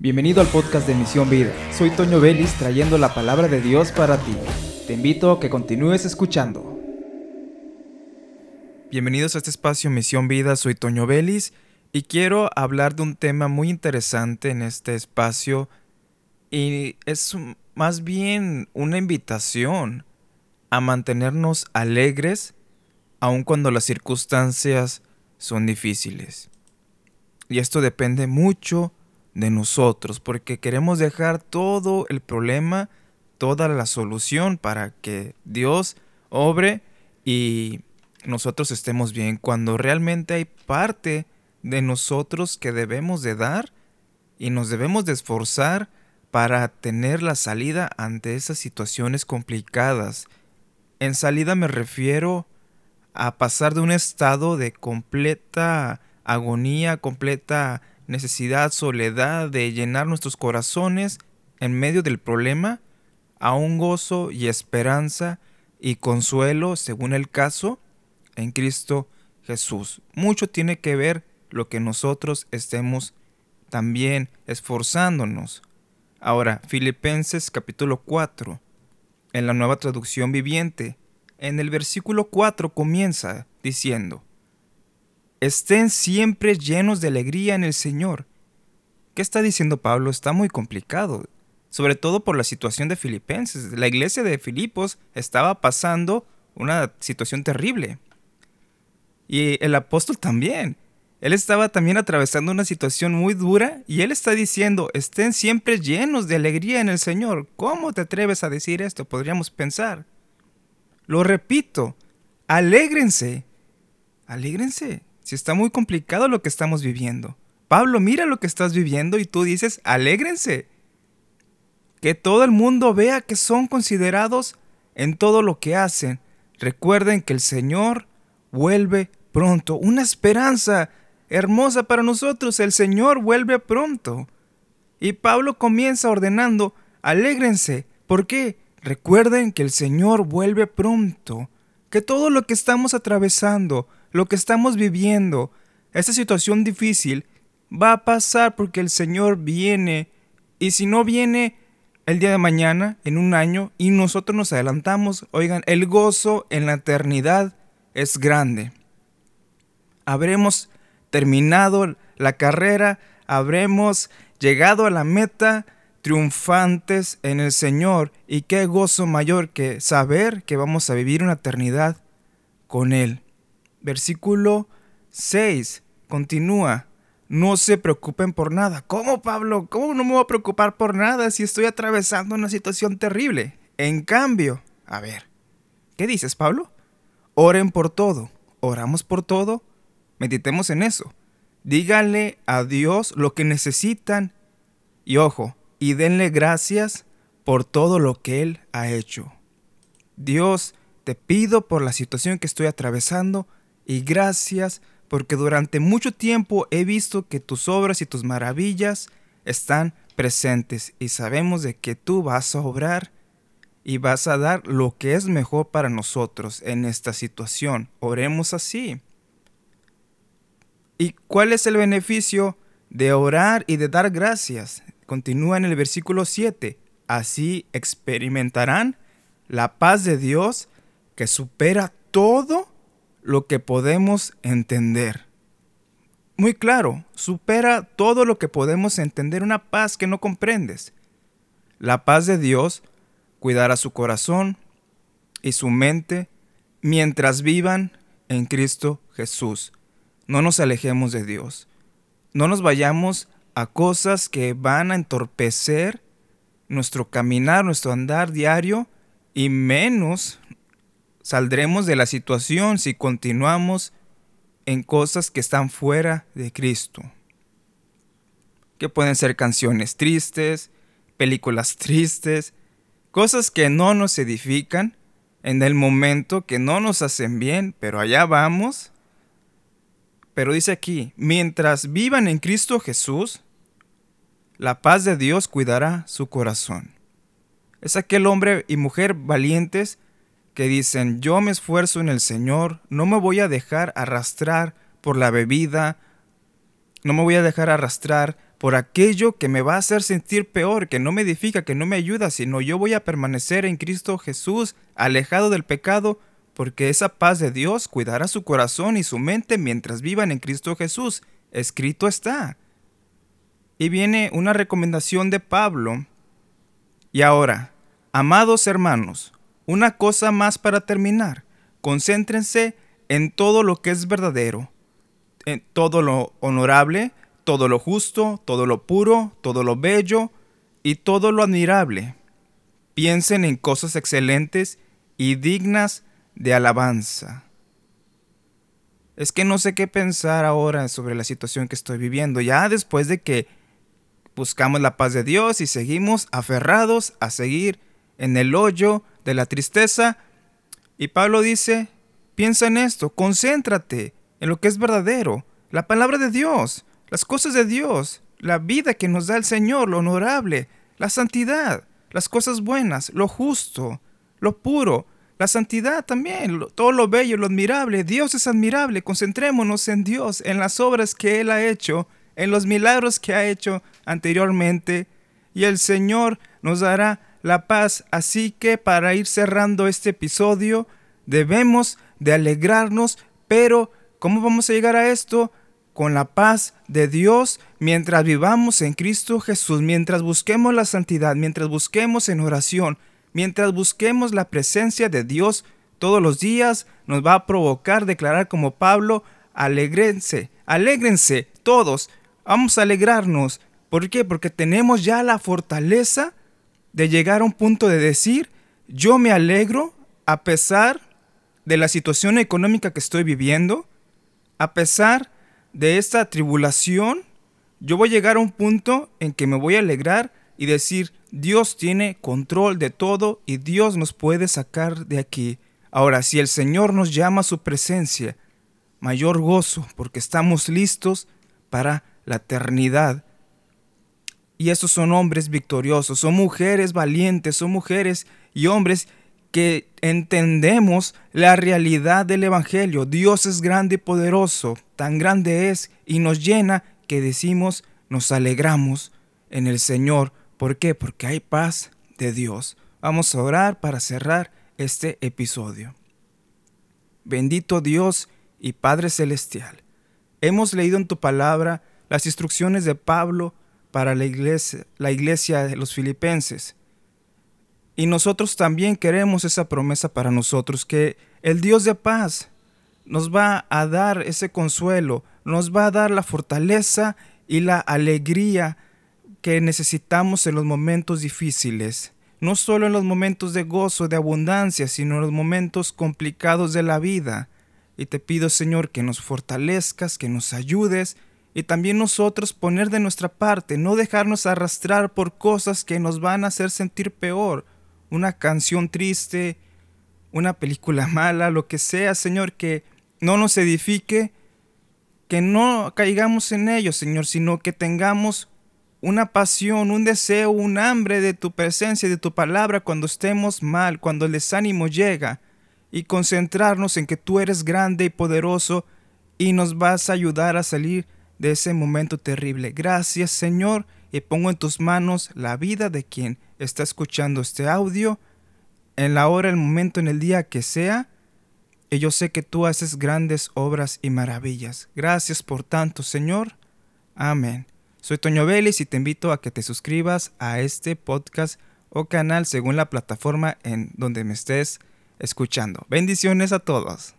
Bienvenido al podcast de Misión Vida. Soy Toño Vélez trayendo la palabra de Dios para ti. Te invito a que continúes escuchando. Bienvenidos a este espacio Misión Vida, soy Toño Vélez y quiero hablar de un tema muy interesante en este espacio y es más bien una invitación a mantenernos alegres aun cuando las circunstancias son difíciles. Y esto depende mucho de nosotros, porque queremos dejar todo el problema, toda la solución para que Dios obre y nosotros estemos bien, cuando realmente hay parte de nosotros que debemos de dar y nos debemos de esforzar para tener la salida ante esas situaciones complicadas. En salida me refiero a pasar de un estado de completa agonía, completa necesidad, soledad de llenar nuestros corazones en medio del problema, a un gozo y esperanza y consuelo, según el caso, en Cristo Jesús. Mucho tiene que ver lo que nosotros estemos también esforzándonos. Ahora, Filipenses capítulo 4, en la nueva traducción viviente, en el versículo 4 comienza diciendo, Estén siempre llenos de alegría en el Señor. ¿Qué está diciendo Pablo? Está muy complicado, sobre todo por la situación de Filipenses. La iglesia de Filipos estaba pasando una situación terrible. Y el apóstol también. Él estaba también atravesando una situación muy dura y él está diciendo, estén siempre llenos de alegría en el Señor. ¿Cómo te atreves a decir esto? Podríamos pensar. Lo repito, alégrense. Alégrense si está muy complicado lo que estamos viviendo. Pablo, mira lo que estás viviendo y tú dices, alégrense. Que todo el mundo vea que son considerados en todo lo que hacen. Recuerden que el Señor vuelve pronto. Una esperanza hermosa para nosotros. El Señor vuelve pronto. Y Pablo comienza ordenando, alégrense. ¿Por qué? Recuerden que el Señor vuelve pronto. Que todo lo que estamos atravesando, lo que estamos viviendo, esta situación difícil, va a pasar porque el Señor viene. Y si no viene el día de mañana, en un año, y nosotros nos adelantamos, oigan, el gozo en la eternidad es grande. Habremos terminado la carrera, habremos llegado a la meta triunfantes en el Señor. Y qué gozo mayor que saber que vamos a vivir una eternidad con Él. Versículo 6 continúa. No se preocupen por nada. ¿Cómo, Pablo? ¿Cómo no me voy a preocupar por nada si estoy atravesando una situación terrible? En cambio, a ver, ¿qué dices, Pablo? Oren por todo. ¿Oramos por todo? Meditemos en eso. Díganle a Dios lo que necesitan y ojo, y denle gracias por todo lo que Él ha hecho. Dios, te pido por la situación que estoy atravesando, y gracias porque durante mucho tiempo he visto que tus obras y tus maravillas están presentes y sabemos de que tú vas a obrar y vas a dar lo que es mejor para nosotros en esta situación. Oremos así. ¿Y cuál es el beneficio de orar y de dar gracias? Continúa en el versículo 7. Así experimentarán la paz de Dios que supera todo lo que podemos entender. Muy claro, supera todo lo que podemos entender, una paz que no comprendes. La paz de Dios cuidará su corazón y su mente mientras vivan en Cristo Jesús. No nos alejemos de Dios. No nos vayamos a cosas que van a entorpecer nuestro caminar, nuestro andar diario y menos Saldremos de la situación si continuamos en cosas que están fuera de Cristo. Que pueden ser canciones tristes, películas tristes, cosas que no nos edifican en el momento, que no nos hacen bien, pero allá vamos. Pero dice aquí, mientras vivan en Cristo Jesús, la paz de Dios cuidará su corazón. Es aquel hombre y mujer valientes que dicen, yo me esfuerzo en el Señor, no me voy a dejar arrastrar por la bebida, no me voy a dejar arrastrar por aquello que me va a hacer sentir peor, que no me edifica, que no me ayuda, sino yo voy a permanecer en Cristo Jesús, alejado del pecado, porque esa paz de Dios cuidará su corazón y su mente mientras vivan en Cristo Jesús. Escrito está. Y viene una recomendación de Pablo. Y ahora, amados hermanos, una cosa más para terminar. Concéntrense en todo lo que es verdadero, en todo lo honorable, todo lo justo, todo lo puro, todo lo bello y todo lo admirable. Piensen en cosas excelentes y dignas de alabanza. Es que no sé qué pensar ahora sobre la situación que estoy viviendo, ya después de que buscamos la paz de Dios y seguimos aferrados a seguir en el hoyo de la tristeza. Y Pablo dice, piensa en esto, concéntrate en lo que es verdadero, la palabra de Dios las cosas de Dios, la vida que nos da el Señor, lo honorable, la santidad, las cosas buenas, lo justo, lo puro, la santidad también, todo lo bello, lo admirable. Dios es admirable. Concentrémonos en Dios, en las obras que Él ha hecho, en los milagros que ha hecho anteriormente. Y el Señor nos dará la paz. Así que para ir cerrando este episodio, debemos de alegrarnos. Pero, ¿cómo vamos a llegar a esto? con la paz de Dios mientras vivamos en Cristo Jesús, mientras busquemos la santidad, mientras busquemos en oración, mientras busquemos la presencia de Dios todos los días, nos va a provocar declarar como Pablo, alegrense, alégrense todos, vamos a alegrarnos. ¿Por qué? Porque tenemos ya la fortaleza de llegar a un punto de decir, yo me alegro a pesar de la situación económica que estoy viviendo, a pesar de esta tribulación, yo voy a llegar a un punto en que me voy a alegrar y decir, Dios tiene control de todo y Dios nos puede sacar de aquí. Ahora, si el Señor nos llama a su presencia, mayor gozo, porque estamos listos para la eternidad. Y esos son hombres victoriosos, son mujeres valientes, son mujeres y hombres que entendemos la realidad del Evangelio. Dios es grande y poderoso, tan grande es y nos llena que decimos, nos alegramos en el Señor. ¿Por qué? Porque hay paz de Dios. Vamos a orar para cerrar este episodio. Bendito Dios y Padre Celestial, hemos leído en tu palabra las instrucciones de Pablo para la iglesia, la iglesia de los filipenses y nosotros también queremos esa promesa para nosotros, que el Dios de paz nos va a dar ese consuelo, nos va a dar la fortaleza y la alegría que necesitamos en los momentos difíciles. No solo en los momentos de gozo, de abundancia, sino en los momentos complicados de la vida. Y te pido, Señor, que nos fortalezcas, que nos ayudes y también nosotros poner de nuestra parte, no dejarnos arrastrar por cosas que nos van a hacer sentir peor, una canción triste, una película mala, lo que sea, Señor, que no nos edifique, que no caigamos en ello, Señor, sino que tengamos una pasión, un deseo, un hambre de tu presencia, de tu palabra cuando estemos mal, cuando el desánimo llega, y concentrarnos en que tú eres grande y poderoso y nos vas a ayudar a salir de ese momento terrible. Gracias, Señor, y pongo en tus manos la vida de quien está escuchando este audio, en la hora, el momento, en el día que sea, y yo sé que tú haces grandes obras y maravillas. Gracias por tanto, Señor. Amén. Soy Toño Vélez y te invito a que te suscribas a este podcast o canal según la plataforma en donde me estés escuchando. Bendiciones a todos.